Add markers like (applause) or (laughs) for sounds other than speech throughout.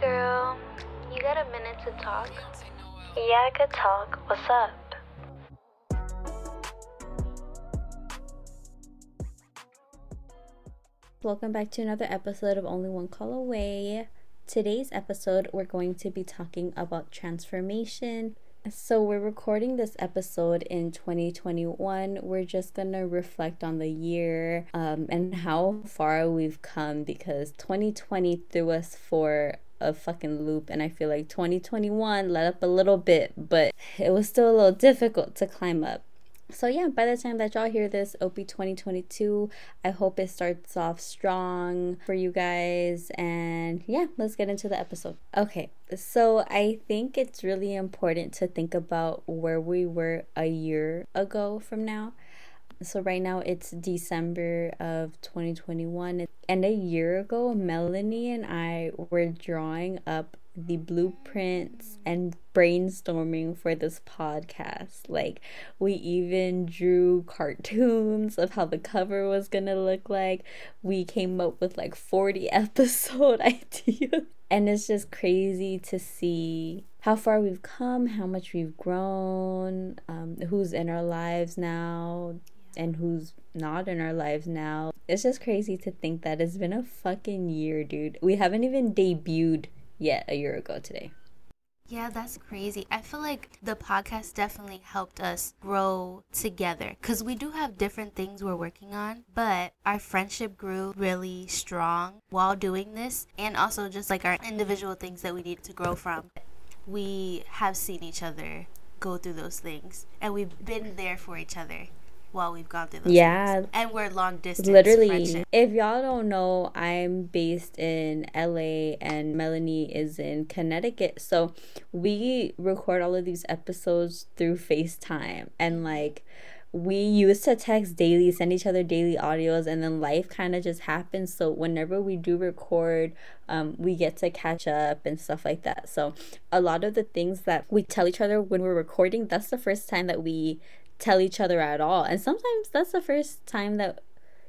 girl. You got a minute to talk? Yeah, I could talk. What's up? Welcome back to another episode of Only One Call Away. Today's episode, we're going to be talking about transformation. So, we're recording this episode in 2021. We're just gonna reflect on the year um, and how far we've come because 2020 threw us for a fucking loop, and I feel like 2021 let up a little bit, but it was still a little difficult to climb up. So yeah by the time that y'all hear this op 2022 i hope it starts off strong for you guys and yeah let's get into the episode. Okay so i think it's really important to think about where we were a year ago from now so right now it's December of 2021 and a year ago Melanie and I were drawing up the blueprints and brainstorming for this podcast. Like, we even drew cartoons of how the cover was gonna look like. We came up with like 40 (laughs) episode (laughs) ideas. And it's just crazy to see how far we've come, how much we've grown, um, who's in our lives now, and who's not in our lives now. It's just crazy to think that it's been a fucking year, dude. We haven't even debuted yet a year ago today. Yeah, that's crazy. I feel like the podcast definitely helped us grow together because we do have different things we're working on, but our friendship grew really strong while doing this, and also just like our individual things that we need to grow from. We have seen each other go through those things, and we've been there for each other while we've gone through those yeah things. and we're long distance literally friendship. if y'all don't know i'm based in la and melanie is in connecticut so we record all of these episodes through facetime and like we used to text daily, send each other daily audios, and then life kind of just happens. So, whenever we do record, um, we get to catch up and stuff like that. So, a lot of the things that we tell each other when we're recording, that's the first time that we tell each other at all. And sometimes that's the first time that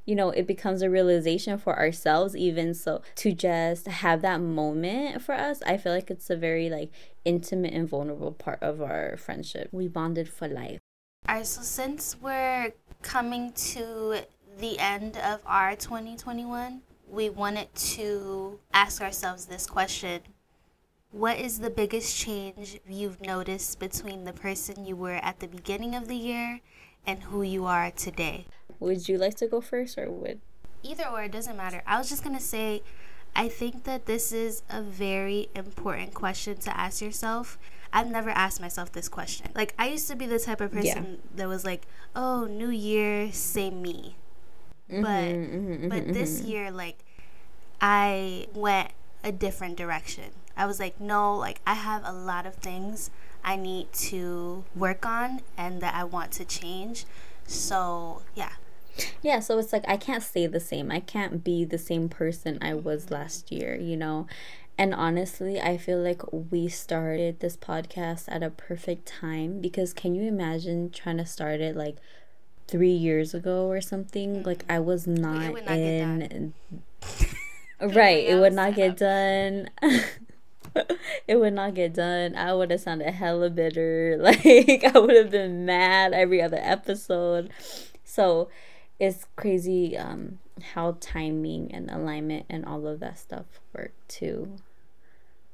you know it becomes a realization for ourselves even so to just have that moment for us. I feel like it's a very like intimate and vulnerable part of our friendship. We bonded for life. All right so since we're coming to the end of our 2021 we wanted to ask ourselves this question what is the biggest change you've noticed between the person you were at the beginning of the year and who you are today? Would you like to go first or would? Either or, it doesn't matter. I was just going to say, I think that this is a very important question to ask yourself. I've never asked myself this question. Like, I used to be the type of person yeah. that was like, oh, new year, same me. Mm-hmm, but mm-hmm, mm-hmm, but this mm-hmm. year, like, I went a different direction. I was like, no, like I have a lot of things I need to work on and that I want to change. So, yeah. Yeah, so it's like I can't stay the same. I can't be the same person I was last year, you know? And honestly, I feel like we started this podcast at a perfect time because can you imagine trying to start it like three years ago or something? Mm-hmm. Like, I was not, not in. (laughs) right, it would (laughs) not get done. (laughs) (laughs) it would not get done. I would have sounded hella bitter. (laughs) Like I would have been mad every other episode. So it's crazy um how timing and alignment and all of that stuff work too.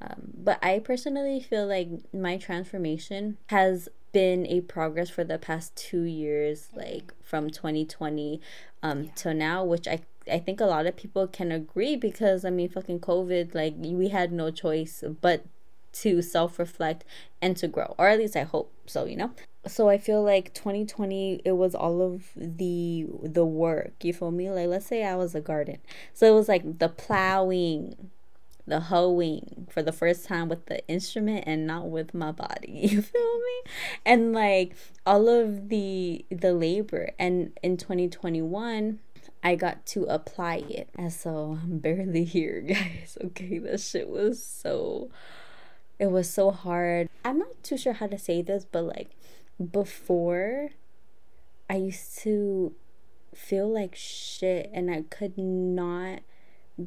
Um, but I personally feel like my transformation has been a progress for the past two years, like from 2020 um, yeah. till now, which I I think a lot of people can agree because I mean, fucking COVID, like we had no choice but to self reflect and to grow, or at least I hope so, you know. So I feel like 2020 it was all of the the work. You feel me? Like let's say I was a garden, so it was like the plowing, the hoeing for the first time with the instrument and not with my body (laughs) you feel me and like all of the the labor and in 2021 I got to apply it. And so I'm barely here, (laughs) guys. Okay, that shit was so it was so hard. I'm not too sure how to say this, but like before I used to feel like shit and I could not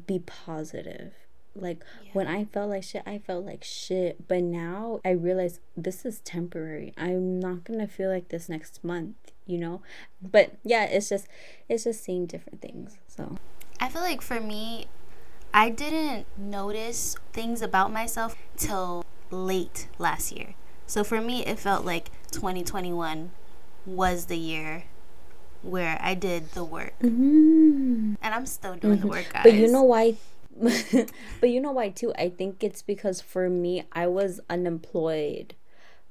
be positive. Like yeah. when I felt like shit, I felt like shit. But now I realize this is temporary. I'm not gonna feel like this next month, you know? But yeah, it's just it's just seeing different things. So I feel like for me, I didn't notice things about myself till late last year. So for me, it felt like 2021 was the year where I did the work. Mm-hmm. And I'm still doing mm-hmm. the work, guys. But you know why? (laughs) but you know why too? I think it's because for me, I was unemployed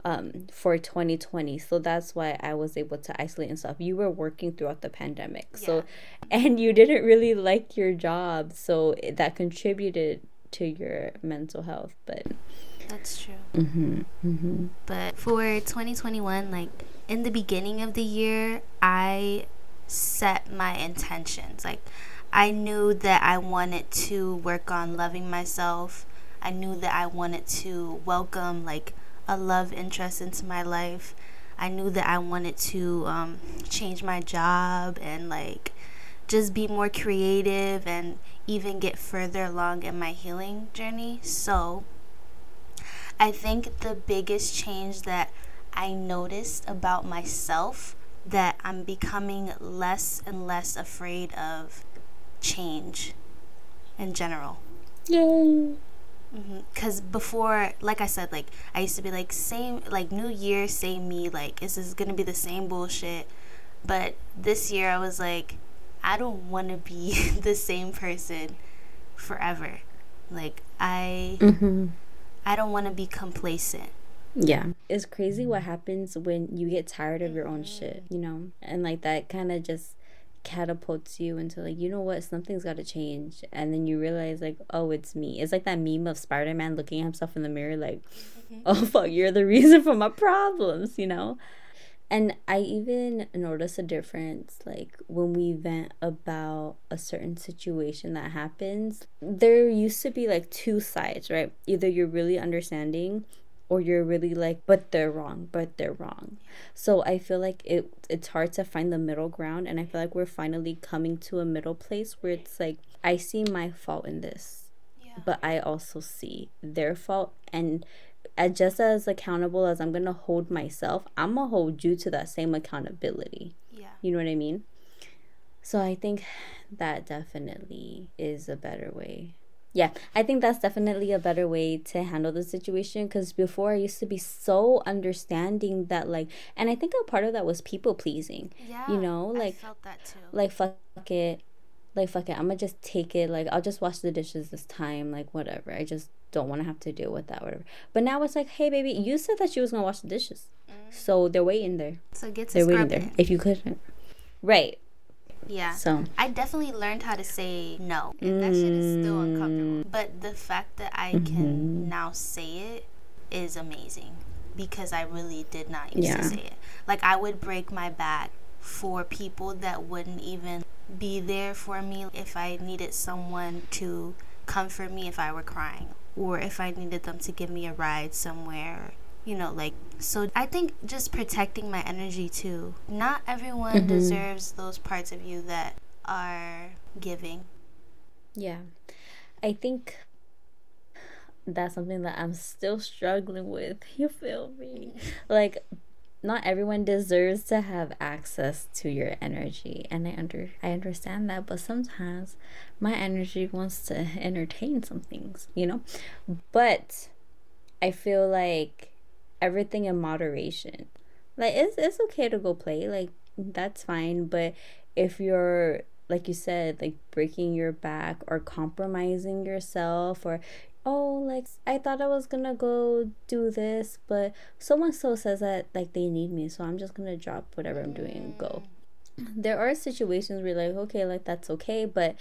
um for 2020 so that's why i was able to isolate and stuff you were working throughout the pandemic yeah. so (laughs) and you didn't really like your job so that contributed to your mental health but that's true mm-hmm, mm-hmm. but for 2021 like in the beginning of the year i set my intentions like i knew that i wanted to work on loving myself i knew that i wanted to welcome like a love interest into my life. I knew that I wanted to um, change my job and like just be more creative and even get further along in my healing journey. So I think the biggest change that I noticed about myself that I'm becoming less and less afraid of change in general. Yay. Because mm-hmm. before, like I said, like I used to be like same, like New Year, same me. Like this is gonna be the same bullshit. But this year, I was like, I don't want to be (laughs) the same person forever. Like I, mm-hmm. I don't want to be complacent. Yeah. It's crazy what happens when you get tired of your own shit, you know? And like that kind of just catapults you into like you know what? Something's got to change. And then you realize like oh it's me. It's like that meme of spider-man looking at himself in the mirror like mm-hmm. oh fuck you're the reason for my problems you know? And i even notice a difference like when we vent about a certain situation that happens there used to be like two sides right? Either you're really understanding or you're really like but they're wrong but they're wrong. So i feel like it it's hard to find the middle ground and i feel like we're finally coming to a middle place where it's like i see my fault in this yeah. but i also see their fault. And as just as accountable as i'm gonna hold myself i'm gonna hold you to that same accountability. Yeah. You know what i mean? So i think that definitely is a better way yeah i think that's definitely a better way to handle the situation because before i used to be so understanding that like and i think a part of that was people pleasing yeah you know like I felt that too. like fuck it. Like fuck it i'm gonna just take it. Like i'll just wash the dishes this time like whatever. I just don't want to have to deal with that whatever. But now it's like hey baby you said that you was gonna wash the dishes. Mm-hmm. so they're waiting there. So get to they're waiting there. if you couldn't. Right yeah. So I definitely learned how to say no. And that shit is still uncomfortable. Mm. But the fact that I mm-hmm. can now say it is amazing because I really did not used yeah. to say it. Like I would break my back for people that wouldn't even be there for me if I needed someone to comfort me if I were crying or if I needed them to give me a ride somewhere you know like so i think just protecting my energy too. Not everyone mm-hmm. deserves those parts of you that are giving. Yeah. I think that's something that i'm still struggling with (laughs) you feel me? Like not everyone deserves to have access to your energy and i under i understand that but sometimes my energy wants to (laughs) entertain some things you know? But i feel like everything in moderation. Like it's it's okay to go play, like that's fine, but if you're like you said, like breaking your back or compromising yourself or oh like I thought I was gonna go do this, but someone so says that like they need me, so I'm just gonna drop whatever I'm doing and go. There are situations where like, okay, like that's okay, but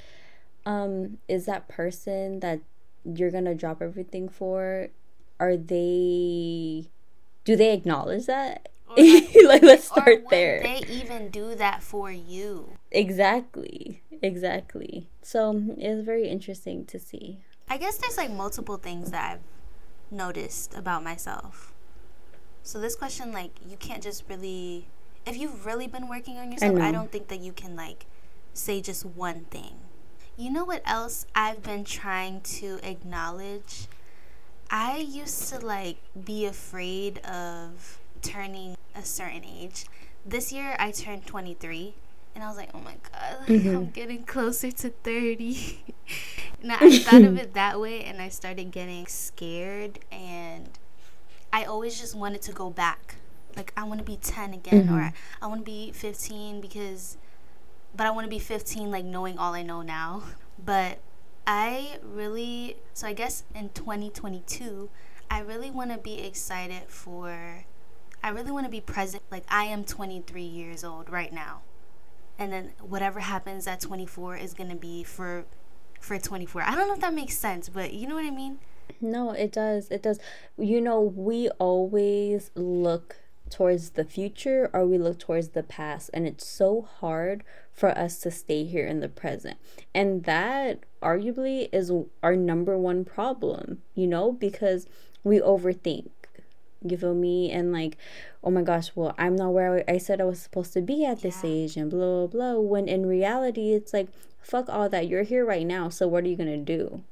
um is that person that you're gonna drop everything for are they do they acknowledge that? Like, (laughs) like, let's start there. They even do that for you. Exactly. Exactly. So it's very interesting to see. I guess there's like multiple things that I've noticed about myself. So this question, like, you can't just really, if you've really been working on yourself, I, I don't think that you can like say just one thing. You know what else I've been trying to acknowledge? I used to like be afraid of turning a certain age. This year I turned 23 and I was like, "Oh my god, (laughs) like, mm-hmm. I'm getting closer to 30." (laughs) now I thought of (laughs) it that way and I started getting scared and I always just wanted to go back. Like I want to be 10 again mm-hmm. or I want to be 15 because but I want to be 15 like knowing all I know now. But I really so I guess in 2022 I really want to be excited for I really want to be present like I am 23 years old right now. And then whatever happens at 24 is going to be for for 24. I don't know if that makes sense, but you know what I mean? No, it does. It does. You know, we always look towards the future or we look towards the past? And it's so hard for us to stay here in the present. And that arguably is our number one problem you know because we overthink. You feel me? And like oh my gosh well i'm not where i said i was supposed to be at this yeah. age and blah blah blah when in reality it's like fuck all that. You're here right now so what are you gonna do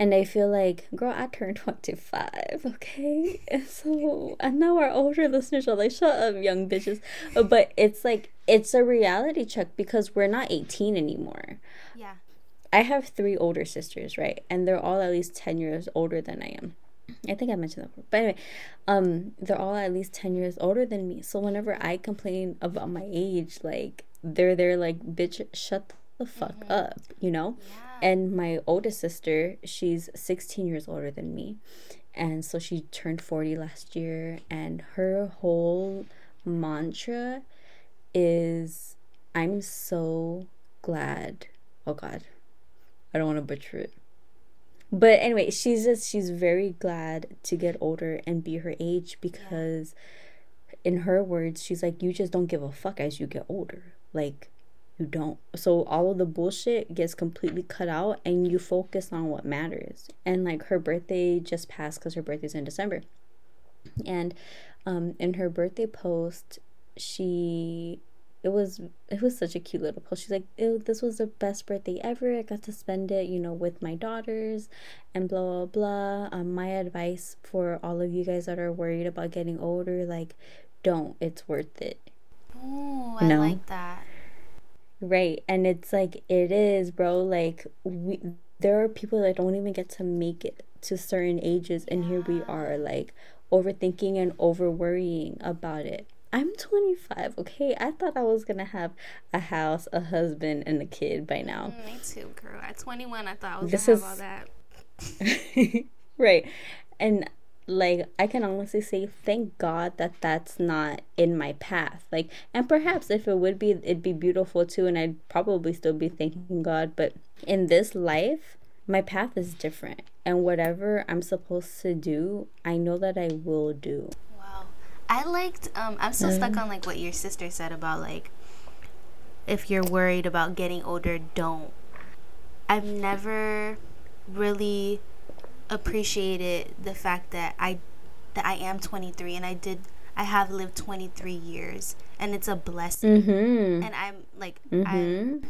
and I feel like, girl, I turned (laughs) 25, okay? And so I know our older listeners are like, shut up, young bitches. But it's like, it's a reality check because we're not 18 anymore. Yeah. I have three older sisters, right? And they're all at least 10 years older than I am. I think I mentioned that before. But anyway, um, they're all at least 10 years older than me. So whenever I complain about my age, like, they're there like, bitch, shut the fuck mm-hmm. up, you know? Yeah and my oldest sister, she's 16 years older than me. And so she turned 40 last year. And her whole mantra is I'm so glad. Oh, God. I don't want to butcher it. But anyway, she's just, she's very glad to get older and be her age because, in her words, she's like, you just don't give a fuck as you get older. Like, you don't. So all of the bullshit gets completely cut out and you focus on what matters. And like her birthday just passed because her birthday's in December. And um, in her birthday post, she it was it was such a cute little post. She's like, this was the best birthday ever. I got to spend it, you know, with my daughters and blah blah blah. Um, my advice for all of you guys that are worried about getting older, like, don't. It's worth it. Oh, I no? like that. Right. And it's like it is, bro. Like we there are people that don't even get to make it to certain ages and here we are like overthinking and over worrying about it. I'm 25, okay? I thought I was gonna have a house, a husband, and a kid by now. Mm, me too, girl. At 21, I thought I was this gonna is... have all that. (laughs) right. And like i can honestly say thank god that that's not in my path. Like and perhaps if it would be it'd be beautiful too and i'd probably still be thanking god but in this life my path is different. And whatever i'm supposed to do i know that i will do. Wow. I liked um i'm still mm-hmm. stuck on like what your sister said about like if you're worried about getting older don't. I've never really appreciated the fact that I that I am 23 and I did I have lived 23 years and it's a blessing. Mm-hmm. And I'm like mm-hmm.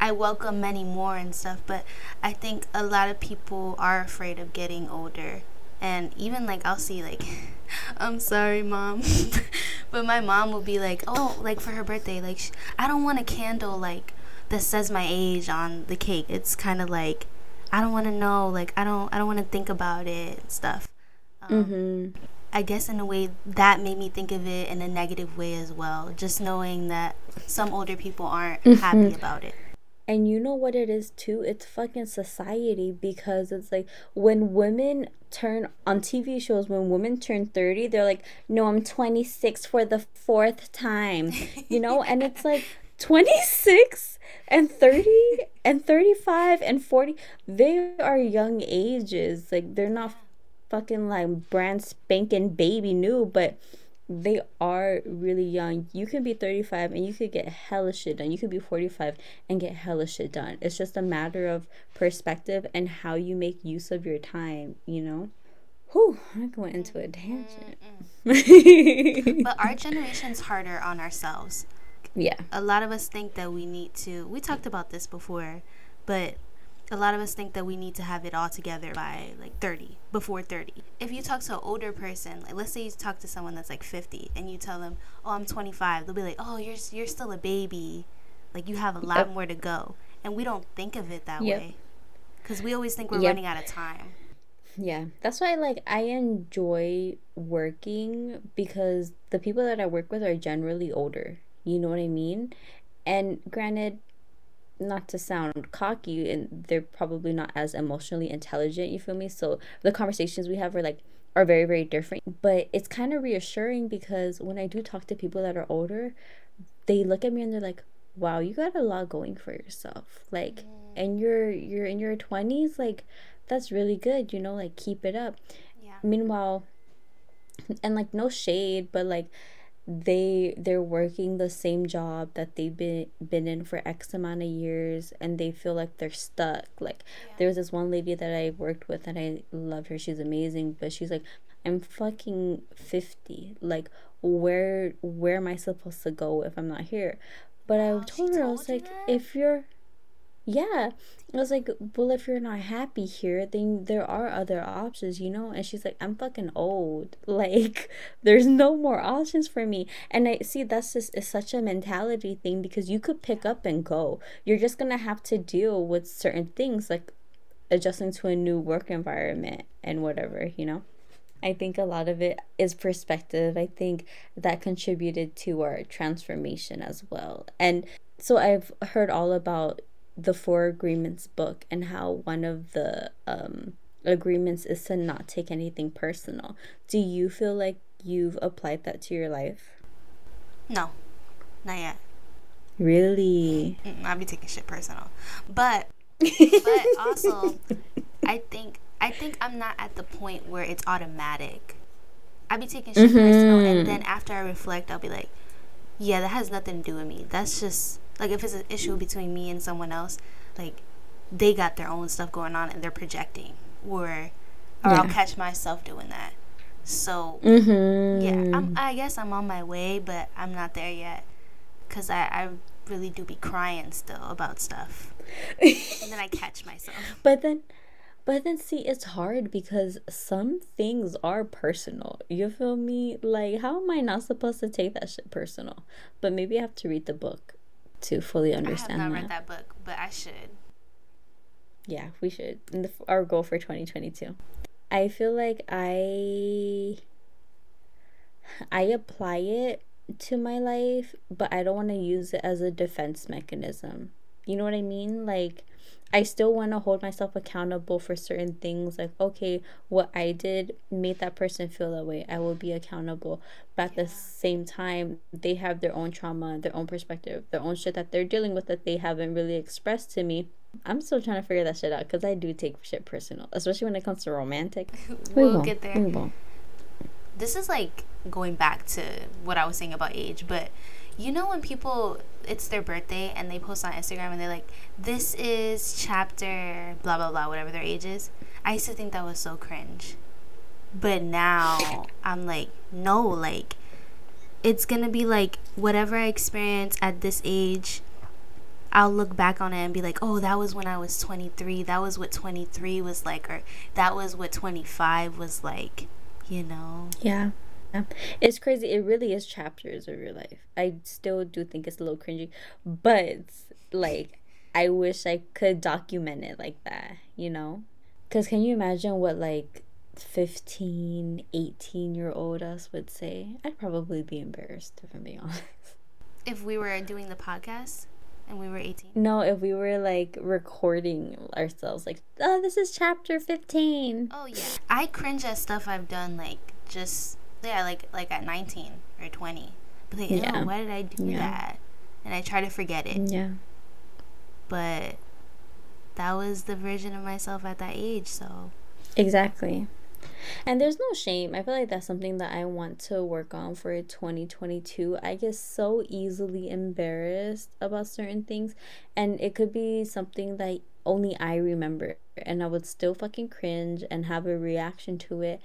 I I welcome many more and stuff, but I think a lot of people are afraid of getting older. And even like I'll see like (laughs) I'm sorry, mom. (laughs) but my mom will be like, "Oh, like for her birthday, like I don't want a candle like that says my age on the cake. It's kind of like I don't want to know. Like I don't I don't want to think about it and stuff. Um, mm-hmm. I guess in a way that made me think of it in a negative way as well. Just knowing that some older people aren't mm-hmm. happy about it. And you know what it is too? It's fucking society because it's like when women turn on TV shows, when women turn 30, they're like, no, I'm 26 for the fourth time, you know? and it's like, (laughs) 26 and 30 and 35 and 40 they are young ages. Like they're not fucking like brand spanking baby new but they are really young. You can be 35 and you could get hella shit done. You could be 45 and get hella shit done. It's just a matter of perspective and how you make use of your time you know? Whew, I went into a tangent. (laughs) but our generation's harder on ourselves Yeah. A lot of us think that we need to. We talked about this before, but a lot of us think that we need to have it all together by like 30 before 30 if you talk to an older person like let's say you talk to someone that's like 50 and you tell them oh i'm 25 they'll be like oh you're you're still a baby like you have a lot yep. more to go and we don't think of it that yep. way because we always think we're yep. running out of time yeah that's why like i enjoy working because the people that i work with are generally older you know what i mean? And granted not to sound cocky and they're probably not as emotionally intelligent you feel me? So the conversations we have are like are very very different. But it's kind of reassuring because when i do talk to people that are older they look at me and they're like wow you got a lot going for yourself. Like mm. and you're you're in your 20s like that's really good you know? Like keep it up. Yeah. Meanwhile and like no shade but like they they're working the same job that they've been been in for x amount of years and they feel like they're stuck like yeah. there was this one lady that i worked with and i loved her she's amazing but she's like i'm fucking 50 like where where am i supposed to go if i'm not here but i told her i was like that? if you're yeah. I was like well if you're not happy here then there are other options you know? And she's like i'm fucking old. (laughs) Like there's no more options for me. And i see that's just is such a mentality thing because you could pick up and go. You're just gonna have to deal with certain things like adjusting to a new work environment and whatever you know? I think a lot of it is perspective. I think that contributed to our transformation as well. And so I've heard all about the Four Agreements book and how one of the um, agreements is to not take anything personal. Do you feel like you've applied that to your life? No, not yet. Really? I'll be taking shit personal, but (laughs) but also, I think I think I'm not at the point where it's automatic. I'll be taking shit mm-hmm. personal, and then after I reflect, I'll be like, yeah, that has nothing to do with me. That's just like if it's an issue between me and someone else, like they got their own stuff going on and they're projecting, or or yeah. I'll catch myself doing that. So mm-hmm. yeah, I'm, I guess I'm on my way, but I'm not there yet, cause I I really do be crying still about stuff, and then I catch myself. (laughs) But then. But then see it's hard because some things are personal. You feel me? Like how am I not supposed to take that shit personal? But maybe I have to read the book to fully understand. I have not that. read that book, but I should. Yeah, we should. And the, our goal for 2022. I feel like I I apply it to my life, but I don't want to use it as a defense mechanism. You know what I mean? Like I still want to hold myself accountable for certain things. Like, okay, what I did made that person feel that way. I will be accountable. But at yeah. the same time, they have their own trauma, their own perspective, their own shit that they're dealing with that they haven't really expressed to me. I'm still trying to figure that shit out because I do take shit personal, especially when it comes to romantic. (laughs) we'll we get there. We this is like going back to what I was saying about age, but you know when people it's their birthday and they post on Instagram and they're like, "This is chapter blah blah blah whatever their age is." I used to think that was so cringe, but now I'm like, no, like it's gonna be like whatever I experience at this age. I'll look back on it and be like, oh, that was when I was 23. That was what 23 was like, or that was what 25 was like, you know? Yeah. It's crazy. It really is chapters of your life. I still do think it's a little cringy, but like I wish I could document it like that, you know? Cuz can you imagine what like 15, 18 year old us would say? I'd probably be embarrassed if I'm being (laughs) honest. If we were doing the podcast and we were 18? No, if we were like recording ourselves, like, oh, this is chapter 15. Oh, yeah. I cringe at stuff I've done, like, just yeah, like like at 19 or 20. But like, oh, yeah. why did I do yeah. that? And I try to forget it. Yeah. But that was the version of myself at that age, so. Exactly. And there's no shame. I feel like that's something that I want to work on for 2022. I get so easily embarrassed about certain things, and it could be something that only I remember, and I would still fucking cringe and have a reaction to it.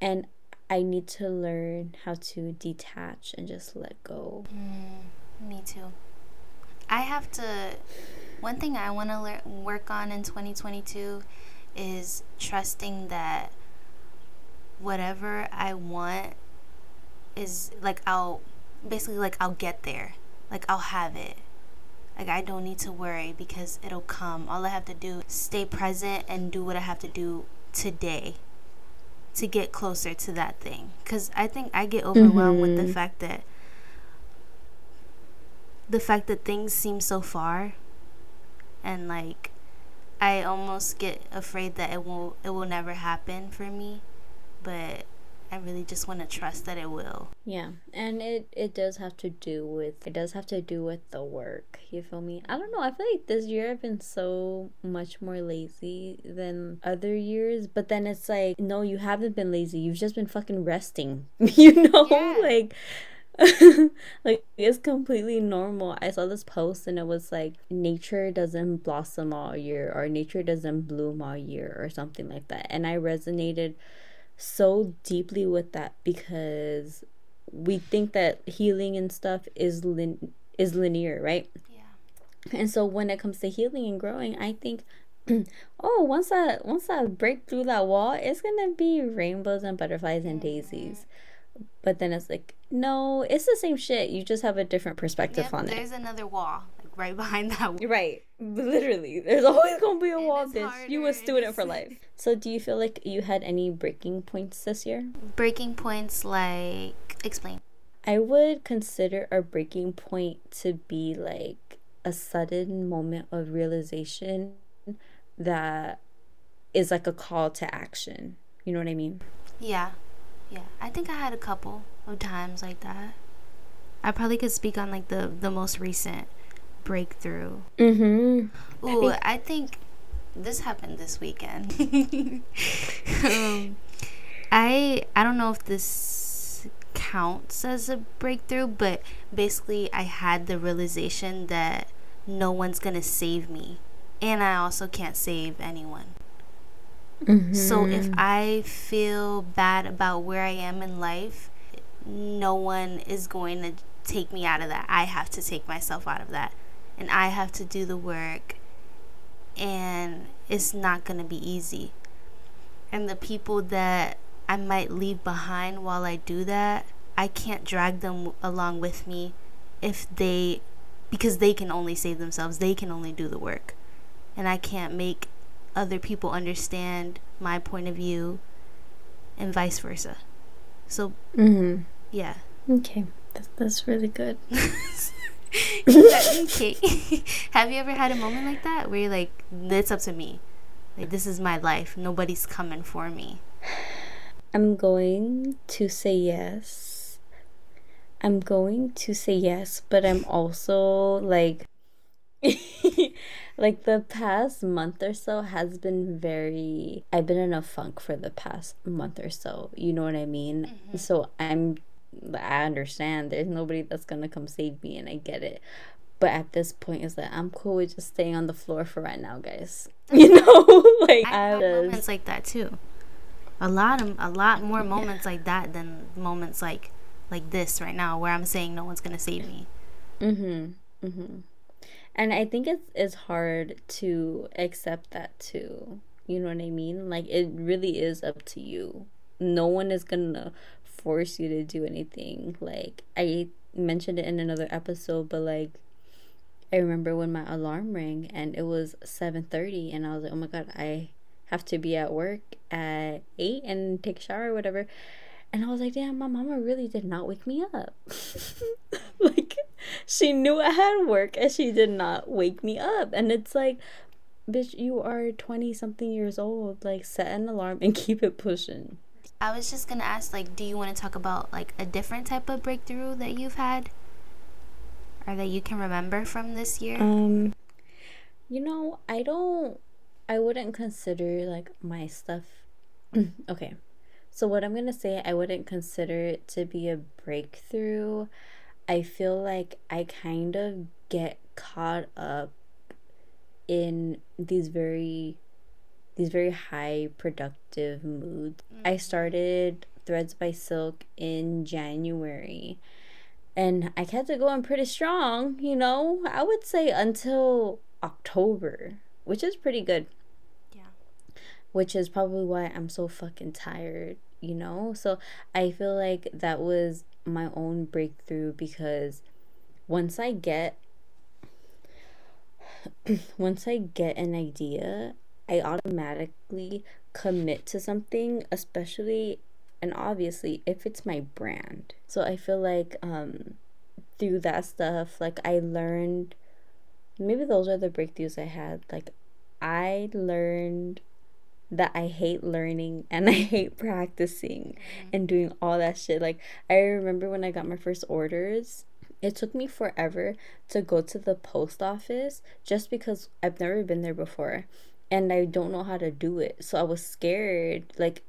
And I need to learn how to detach and just let go. Mm. Me too. I have to. One thing I want to learn, work on in 2022 is trusting that whatever I want is like I'll basically like I'll get there. Like I'll have it. Like I don't need to worry because it'll come. All I have to do is stay present and do what I have to do today to get closer to that thing. Cuz I think I get overwhelmed mm-hmm. with the mm-hmm. fact that the fact that things seem so far and like I almost get afraid that it will it will never happen for me, but I really just want to trust that it will. Yeah, and it it does have to do with it does have to do with the work. You feel me? I don't know. I feel like this year I've been so much more lazy than other years, but then it's like no, you haven't been lazy. You've just been fucking resting. (laughs) you know, yeah. like (laughs) like it's completely normal. I saw this post and it was like nature doesn't blossom all year or nature doesn't bloom all year or something like that. And I resonated so deeply with that because we think that healing and stuff is lin- is linear, right? Yeah. And so when it comes to healing and growing, I think (clears throat) oh, once I once I break through that wall, it's gonna be rainbows and butterflies and mm-hmm. daisies. But then it's like, no, it's the same shit. You just have a different perspective yep, on there's it. There's another wall right behind that wall. Right. Literally. There's always gonna be a wall, bitch. You a student for life. So do you feel like you had any breaking points this year? Breaking points like explain. I would consider a breaking point to be like a sudden moment of realization that is like a call to action. You know what I mean? Yeah. Yeah, I think I had a couple of times like that. I probably could speak on like the the most recent breakthrough. Mm-hmm. Ooh, I think this happened this weekend. (laughs) um, I I don't know if this counts as a breakthrough, but basically I had the realization that no one's gonna save me, and I also can't save anyone. Mm-hmm. So if mm-hmm. I feel bad about where I am in life, no one is going to take me out of that. I have to take myself out of that. And I have to do the work. And it's not going to be easy. And the people that I might leave behind while I do that, I can't drag them along with me if they, because they can only save themselves, they can only do the work. And I can't make other people understand my point of view and vice versa. So, mm-hmm. yeah. Okay. That's, that's really good. (laughs) okay. (laughs) Have you ever had a moment like that where you're like, it's up to me? Like, this is my life. Nobody's coming for me. I'm going to say yes. I'm going to say yes, but I'm also like (laughs) like the past month or so has been very I've been in a funk for the past month or so. You know what I mean? Mm-hmm. So I'm I understand there's nobody that's gonna come save me and I get it. But at this point it's like I'm cool with just staying on the floor for right now, guys. (laughs) You know? (laughs) like I have moments like that too. A lot of a lot more moments yeah. like that than moments like like this right now where I'm saying no one's gonna save me. Mhm. Mhm and i think it's it's hard to accept that too you know what i mean like it really is up to you no one is gonna force you to do anything like i mentioned it in another episode but like i remember when my alarm rang and it was 7.30 and i was like oh my god i have to be at work at 8 and take a shower or whatever and I was like, damn, my mama really did not wake me up. (laughs) like, she knew I had work and she did not wake me up. And it's like, bitch, you are 20 something years old. Like, set an alarm and (laughs) keep it pushing. I was just gonna ask, like, do you want to talk about, like, a different type of breakthrough that you've had? Or that you can remember from this year? Um, you know, I don't, I wouldn't consider, like, my stuff. (clears throat) okay so, what I'm going to say, I wouldn't consider it to be a breakthrough. I feel like I kind of get caught up in these very these very high productive moods. Mm-hmm. I started Threads by Silk in January And I kept it going pretty strong, you know, I would say until October, which is pretty good. Yeah. Which is probably why I'm so fucking tired, you know? So I feel like that was my own breakthrough because once I get (clears throat) once I get an idea, I automatically commit to something, especially and obviously if it's my brand. So I feel like um through that stuff like I learned maybe those are the breakthroughs I had. Like I learned that I hate learning (laughs) and I hate practicing mm-hmm. and doing all that shit. Like I remember when I got my first orders, it took me forever to go to the post office just because I've never been there before and I don't know how to do it. So I was scared. Like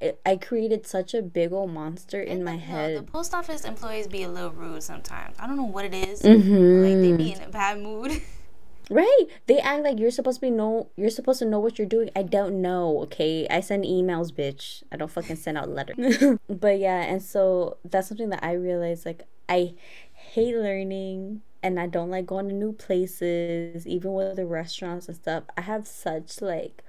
it, I created such a big old monster in my head. the post office employees be a little rude sometimes. I don't know what it is. Mm-hmm. Like they be in a bad mood. (laughs) Right. They act like you're supposed to be know you're supposed to know what you're doing. I don't know, okay? I send emails, bitch. I don't fucking send out letters. (laughs) but yeah, and so that's something that I realized like I hate learning and I don't like going to new places, even with the restaurants and stuff. I have such like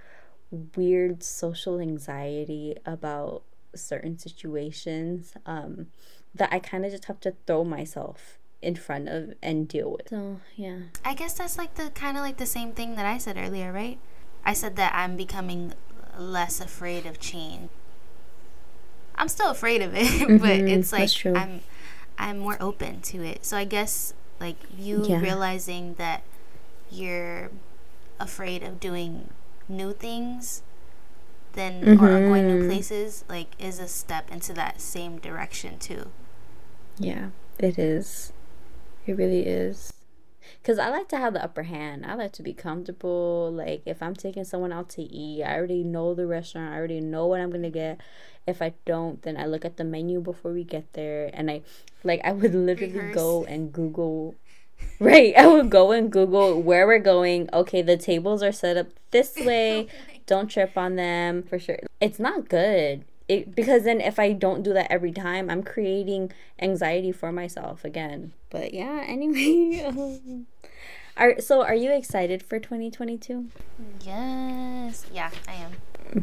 weird social anxiety about certain situations um that I kind of just have to throw myself in front of and deal with. So, yeah. I guess that's like the kind of like the same thing that I said earlier, right? I said that I'm becoming less afraid of change. I'm still afraid of it, (laughs) mm-hmm, but it's like I'm I'm more open to it. So I guess like you yeah. realizing that you're afraid of doing new things then mm-hmm. or going new places like is a step into that same direction too. Yeah, it is. It really is. Cause I like to have the upper hand. I like to be comfortable. Like if I'm taking someone out to eat, I already know the restaurant. I already know what I'm gonna get. If I don't, then I look at the menu before we get there, and I, like, I would literally Rehearse. go and Google. Right, I would go and Google where we're going. Okay, the tables are set up this way. (laughs) don't trip on them for sure. It's not good it because then if I don't do that every time, I'm creating anxiety for myself again. But yeah, (laughs) anyway. Are so are you excited for 2022? Yes. Yeah, I am.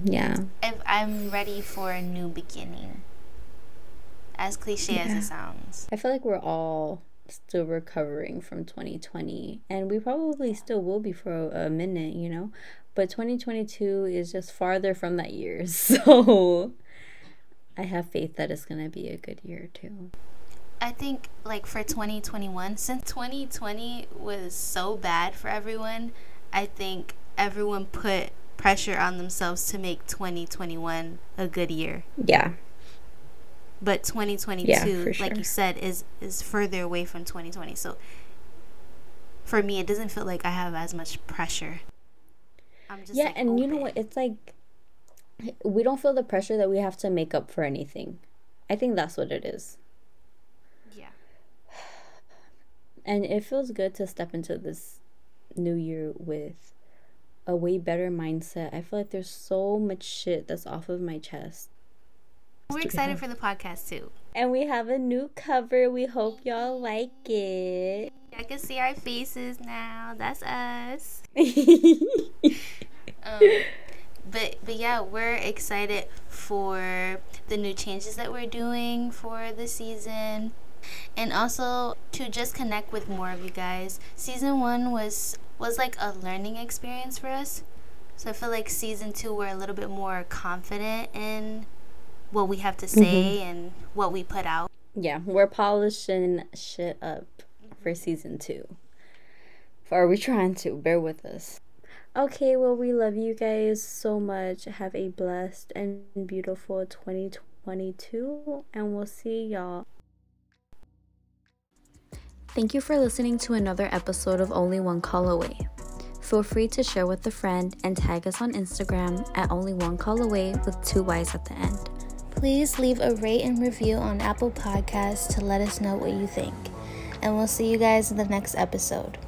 Yeah. If I'm ready for a new beginning. As cliche yeah. as it sounds. I feel like we're all still recovering from 2020 and we probably still will be for a minute, you know. But 2022 is just farther from that year. (laughs) So I have faith that it's going to be a good year too. I think like for 2021, since 2020 was so bad for everyone, I think everyone put pressure on themselves to make 2021 a good year. Yeah. But 2022, yeah, sure. like you said, is is further away from 2020. So for me, it doesn't feel like I have as much pressure. I'm just yeah, and open. you know what? It's like we don't feel the pressure that we have to make up for anything. I think that's what it is. Yeah. And it feels good to step into this new year with a way better mindset. I feel like there's so much shit that's off of my chest. We're excited for the podcast too. And we have a new cover. We hope y'all like it. I can see our faces now. That's us. (laughs) um, but but yeah, we're excited for the new changes that we're doing for the season and also to just connect with more of you guys. Season 1 was was like a learning experience for us. So I feel like season 2 we're a little bit more confident in what we have to say mm-hmm. and what we put out. Yeah, we're polishing shit up for season 2. Or are we trying to? Bear with us. Okay, well, we love you guys so much. Have a blessed and beautiful 2022, and we'll see y'all. Thank you for listening to another episode of Only One Call Away. Feel free to share with a friend and tag us on Instagram at Only One Call Away with two Y's at the end. Please leave a rate and review on Apple Podcasts to let us know what you think. And we'll see you guys in the next episode.